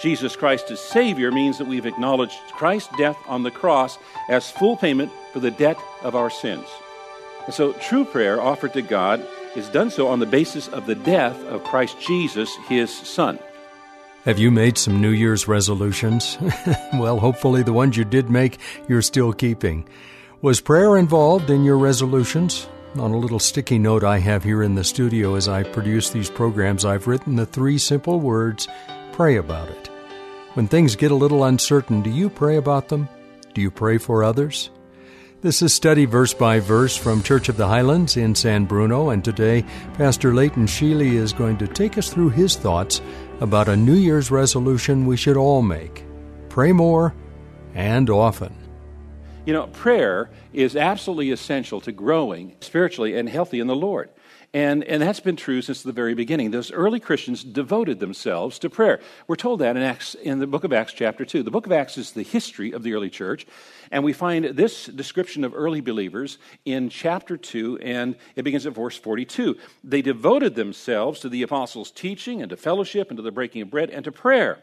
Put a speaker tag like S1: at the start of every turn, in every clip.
S1: Jesus Christ as Savior means that we've acknowledged Christ's death on the cross as full payment for the debt of our sins. And so, true prayer offered to God is done so on the basis of the death of Christ Jesus, his Son.
S2: Have you made some New Year's resolutions? well, hopefully the ones you did make, you're still keeping. Was prayer involved in your resolutions? On a little sticky note I have here in the studio as I produce these programs, I've written the three simple words pray about it. When things get a little uncertain, do you pray about them? Do you pray for others? This is Study Verse by Verse from Church of the Highlands in San Bruno, and today Pastor Leighton Sheely is going to take us through his thoughts about a New Year's resolution we should all make pray more and often.
S1: You know, prayer is absolutely essential to growing spiritually and healthy in the Lord. And, and that's been true since the very beginning. Those early Christians devoted themselves to prayer. We're told that in, Acts, in the book of Acts, chapter 2. The book of Acts is the history of the early church. And we find this description of early believers in chapter 2, and it begins at verse 42. They devoted themselves to the apostles' teaching and to fellowship and to the breaking of bread and to prayer.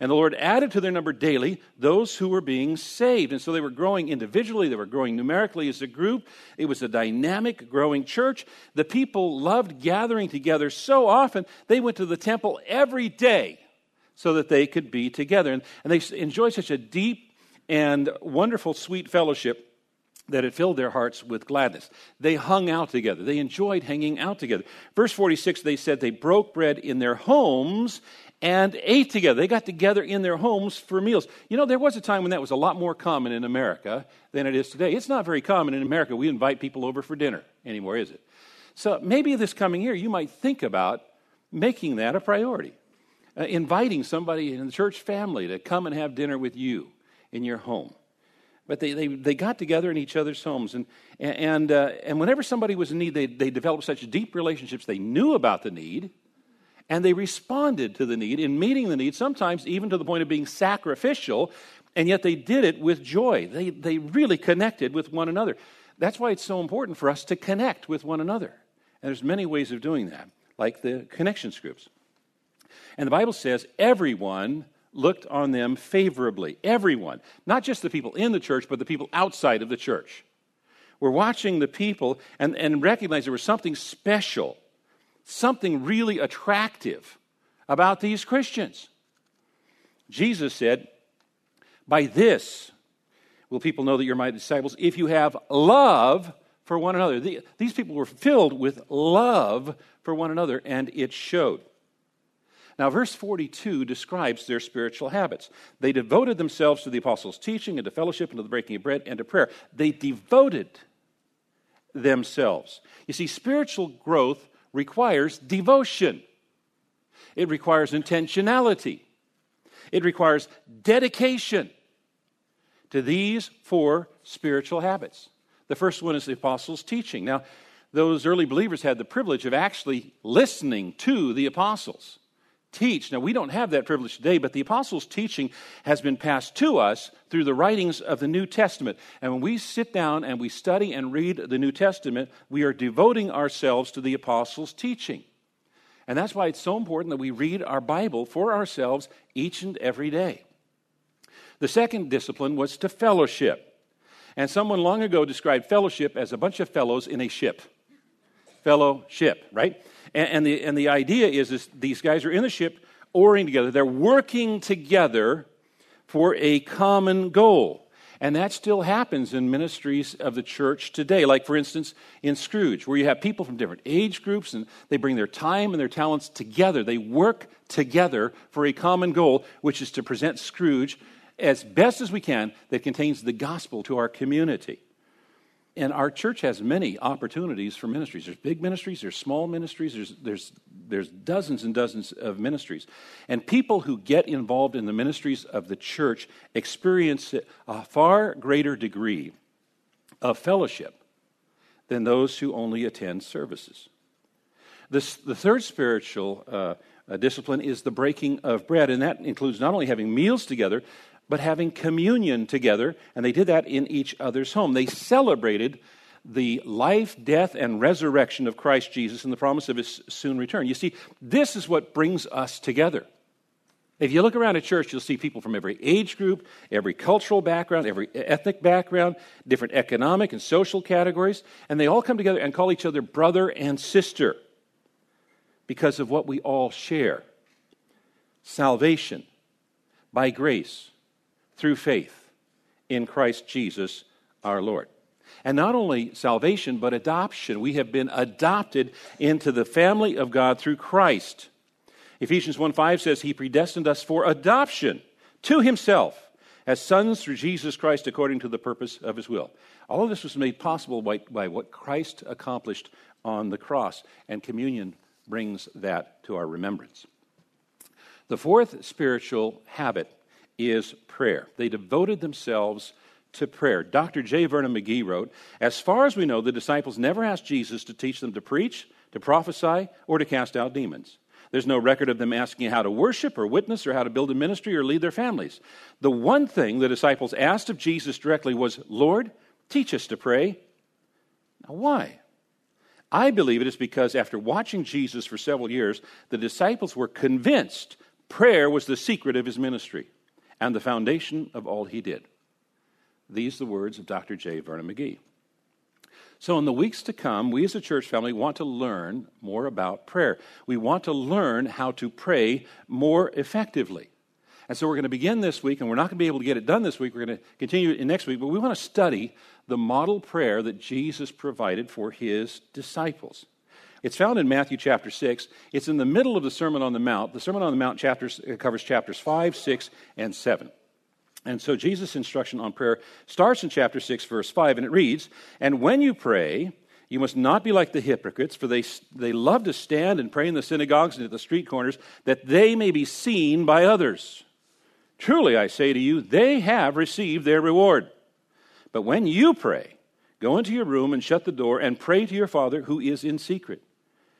S1: And the Lord added to their number daily those who were being saved. And so they were growing individually, they were growing numerically as a group. It was a dynamic, growing church. The people loved gathering together so often, they went to the temple every day so that they could be together. And, and they enjoyed such a deep and wonderful, sweet fellowship that it filled their hearts with gladness. They hung out together. They enjoyed hanging out together. Verse 46, they said they broke bread in their homes and ate together. They got together in their homes for meals. You know, there was a time when that was a lot more common in America than it is today. It's not very common in America. We invite people over for dinner anymore, is it? So maybe this coming year, you might think about making that a priority. Uh, inviting somebody in the church family to come and have dinner with you in your home. But they, they, they got together in each other's homes. And, and, uh, and whenever somebody was in need, they, they developed such deep relationships. They knew about the need and they responded to the need in meeting the need, sometimes even to the point of being sacrificial, and yet they did it with joy. They, they really connected with one another. That's why it's so important for us to connect with one another. And there's many ways of doing that, like the connections groups. And the Bible says everyone looked on them favorably. Everyone. Not just the people in the church, but the people outside of the church. We're watching the people and, and recognize there was something special something really attractive about these Christians. Jesus said, By this will people know that you're my disciples if you have love for one another. these people were filled with love for one another, and it showed. Now, verse 42 describes their spiritual habits. They devoted themselves to the apostles' teaching and to fellowship and to the breaking of bread and to prayer. They devoted themselves. You see, spiritual growth requires devotion, it requires intentionality, it requires dedication to these four spiritual habits. The first one is the apostles' teaching. Now, those early believers had the privilege of actually listening to the apostles teach. Now, we don't have that privilege today, but the apostles' teaching has been passed to us through the writings of the New Testament. And when we sit down and we study and read the New Testament, we are devoting ourselves to the apostles' teaching. And that's why it's so important that we read our Bible for ourselves each and every day. The second discipline was to fellowship. And someone long ago described fellowship as a bunch of fellows in a ship. Fellowship, right? And, and, the, and the idea is, is these guys are in the ship, oaring together. They're working together for a common goal. And that still happens in ministries of the church today. Like, for instance, in Scrooge, where you have people from different age groups and they bring their time and their talents together. They work together for a common goal, which is to present Scrooge as best as we can that contains the gospel to our community. And our church has many opportunities for ministries. There's big ministries, there's small ministries, there's, there's, there's dozens and dozens of ministries. And people who get involved in the ministries of the church experience a far greater degree of fellowship than those who only attend services. This, the third spiritual uh, uh, discipline is the breaking of bread, and that includes not only having meals together, but having communion together, and they did that in each other's home. They celebrated the life, death, and resurrection of Christ Jesus and the promise of his soon return. You see, this is what brings us together. If you look around a church, you'll see people from every age group, every cultural background, every ethnic background, different economic and social categories, and they all come together and call each other brother and sister because of what we all share salvation by grace through faith in Christ Jesus our Lord. And not only salvation, but adoption. We have been adopted into the family of God through Christ. Ephesians 1 5 says, He predestined us for adoption to Himself as sons through Jesus Christ according to the purpose of His will. All of this was made possible by, by what Christ accomplished on the cross, and communion brings that to our remembrance. The fourth spiritual habit is prayer. They devoted themselves to prayer. Dr. J. Vernon McGee wrote As far as we know, the disciples never asked Jesus to teach them to preach, to prophesy, or to cast out demons. There's no record of them asking how to worship or witness or how to build a ministry or lead their families. The one thing the disciples asked of Jesus directly was, Lord, teach us to pray. Now, why? I believe it is because after watching Jesus for several years, the disciples were convinced prayer was the secret of his ministry and the foundation of all he did. These are the words of Dr. J. Vernon McGee. So, in the weeks to come, we as a church family want to learn more about prayer. We want to learn how to pray more effectively. And so, we're going to begin this week, and we're not going to be able to get it done this week. We're going to continue it next week, but we want to study the model prayer that Jesus provided for his disciples. It's found in Matthew chapter 6. It's in the middle of the Sermon on the Mount. The Sermon on the Mount chapters, uh, covers chapters 5, 6, and 7. And so Jesus' instruction on prayer starts in chapter 6, verse 5, and it reads And when you pray, you must not be like the hypocrites, for they, they love to stand and pray in the synagogues and at the street corners, that they may be seen by others. Truly, I say to you, they have received their reward. But when you pray, go into your room and shut the door and pray to your Father who is in secret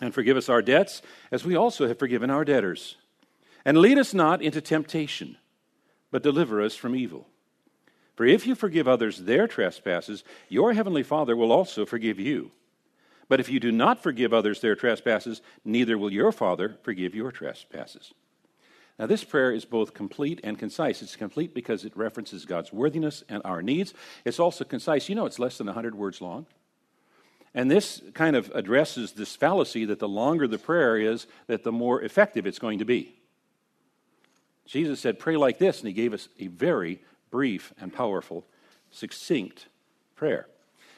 S1: and forgive us our debts, as we also have forgiven our debtors. And lead us not into temptation, but deliver us from evil. For if you forgive others their trespasses, your heavenly Father will also forgive you. But if you do not forgive others their trespasses, neither will your Father forgive your trespasses. Now, this prayer is both complete and concise. It's complete because it references God's worthiness and our needs. It's also concise. You know, it's less than 100 words long. And this kind of addresses this fallacy that the longer the prayer is, that the more effective it's going to be. Jesus said, Pray like this, and he gave us a very brief and powerful, succinct prayer.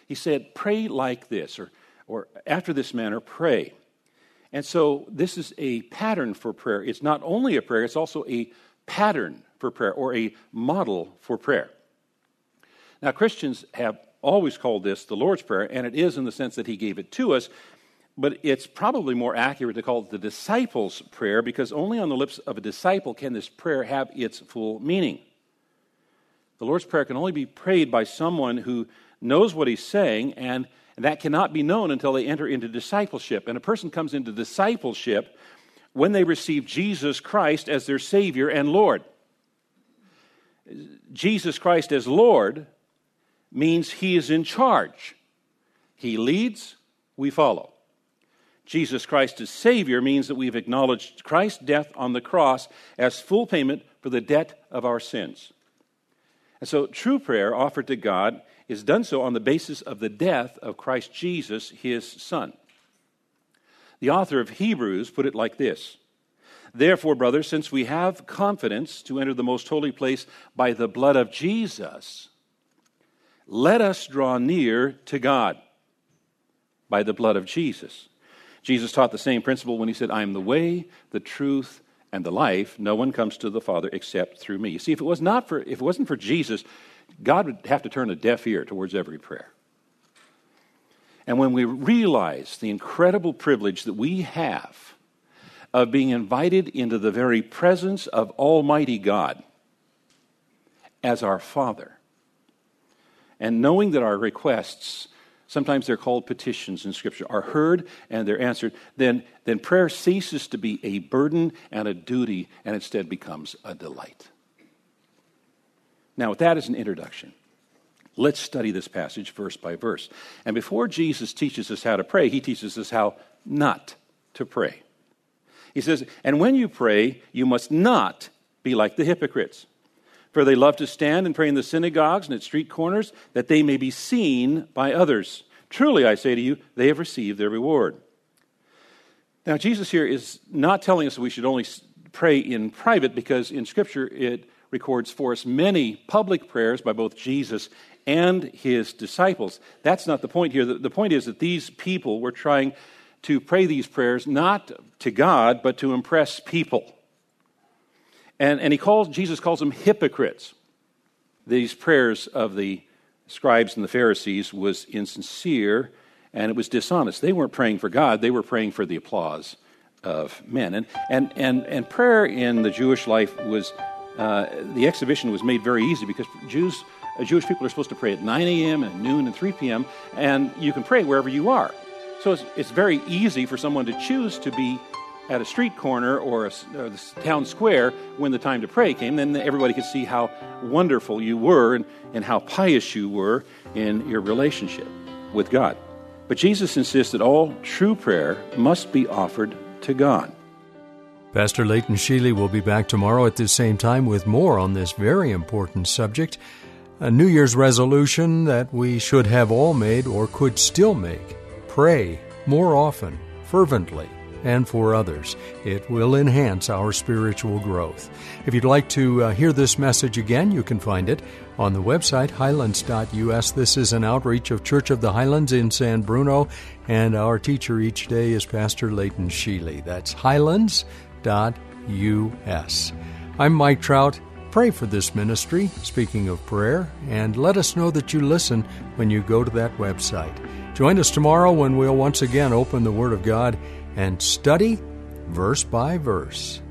S1: He said, Pray like this, or, or after this manner, pray. And so this is a pattern for prayer. It's not only a prayer, it's also a pattern for prayer or a model for prayer. Now, Christians have always called this the Lord's Prayer, and it is in the sense that He gave it to us, but it's probably more accurate to call it the disciples' prayer because only on the lips of a disciple can this prayer have its full meaning. The Lord's Prayer can only be prayed by someone who knows what he's saying, and that cannot be known until they enter into discipleship. And a person comes into discipleship when they receive Jesus Christ as their Savior and Lord. Jesus Christ as Lord means he is in charge. He leads, we follow. Jesus Christ as Savior means that we've acknowledged Christ's death on the cross as full payment for the debt of our sins. And so, true prayer offered to God is done so on the basis of the death of Christ Jesus, his Son. The author of Hebrews put it like this Therefore, brothers, since we have confidence to enter the most holy place by the blood of Jesus, let us draw near to God by the blood of Jesus. Jesus taught the same principle when he said, I am the way, the truth, and the life. No one comes to the Father except through me. You see, if it was not for if it wasn't for Jesus, God would have to turn a deaf ear towards every prayer. And when we realize the incredible privilege that we have of being invited into the very presence of Almighty God as our Father, and knowing that our requests, sometimes they're called petitions in Scripture, are heard and they're answered, then, then prayer ceases to be a burden and a duty and instead becomes a delight. Now, with that as an introduction, let's study this passage verse by verse. And before Jesus teaches us how to pray, he teaches us how not to pray. He says, And when you pray, you must not be like the hypocrites for they love to stand and pray in the synagogues and at street corners, that they may be seen by others. Truly, I say to you, they have received their reward. Now, Jesus here is not telling us that we should only pray in private, because in Scripture it records for us many public prayers by both Jesus and his disciples. That's not the point here. The point is that these people were trying to pray these prayers not to God, but to impress people. And, and he calls, Jesus calls them hypocrites. These prayers of the scribes and the Pharisees was insincere and it was dishonest. They weren't praying for God, they were praying for the applause of men. And, and, and, and prayer in the Jewish life was, uh, the exhibition was made very easy because Jews, uh, Jewish people are supposed to pray at 9 a.m. and noon and 3 p.m., and you can pray wherever you are. So it's, it's very easy for someone to choose to be at a street corner or, a, or town square when the time to pray came, then everybody could see how wonderful you were and, and how pious you were in your relationship with God. But Jesus insists that all true prayer must be offered to God.
S2: Pastor Leighton Sheely will be back tomorrow at this same time with more on this very important subject. A New Year's resolution that we should have all made or could still make. Pray more often, fervently and for others. It will enhance our spiritual growth. If you'd like to uh, hear this message again, you can find it on the website highlands.us. This is an outreach of Church of the Highlands in San Bruno, and our teacher each day is Pastor Leighton Sheely. That's highlands.us. I'm Mike Trout. Pray for this ministry, speaking of prayer, and let us know that you listen when you go to that website. Join us tomorrow when we'll once again open the Word of God and study verse by verse.